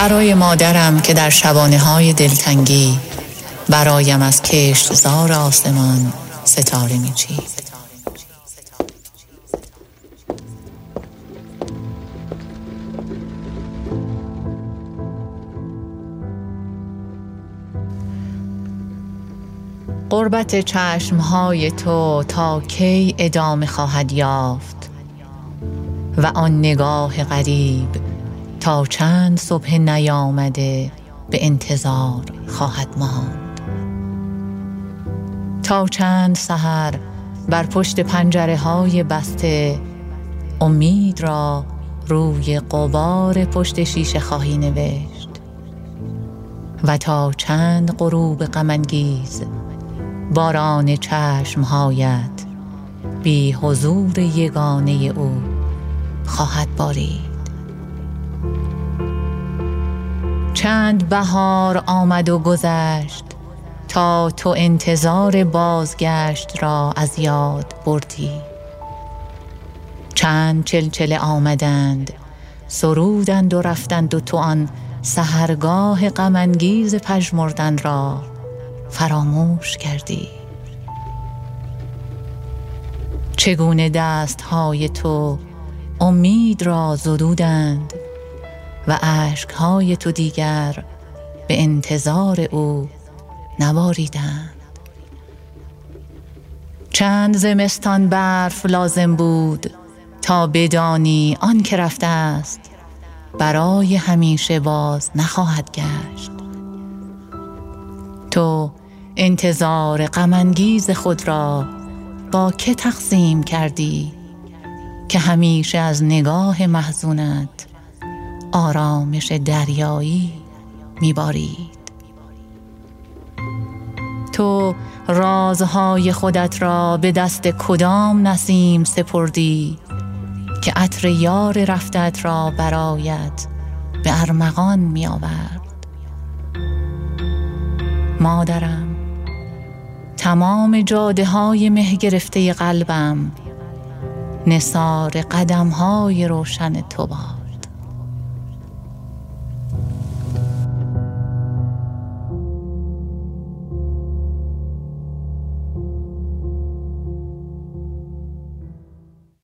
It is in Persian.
برای مادرم که در شبانه های دلتنگی برایم از کشت زار آسمان ستاره میچید. قربت چشمهای تو تا کی ادامه خواهد یافت و آن نگاه غریب تا چند صبح نیامده به انتظار خواهد ماند. تا چند سحر بر پشت پنجره های بسته امید را روی قبار پشت شیشه خواهی نوشت. و تا چند غروب غمانگیز باران چشمهایت بی حضور یگانه او خواهد بارید چند بهار آمد و گذشت تا تو انتظار بازگشت را از یاد بردی. چند چلچله آمدند سرودند و رفتند و تو آن سحرگاه غمانگیز پژمردن را فراموش کردی. چگونه دستهای تو امید را زدودند و اشکهای تو دیگر به انتظار او نباریدند چند زمستان برف لازم بود تا بدانی آن که رفته است برای همیشه باز نخواهد گشت. تو انتظار غمانگیز خود را با که تقسیم کردی که همیشه از نگاه محزونت آرامش دریایی میبارید. تو رازهای خودت را به دست کدام نسیم سپردی که عطر یار رفتت را برایت به ارمغان می آورد مادرم تمام جاده های مه گرفته قلبم نصار قدم های روشن تو باد.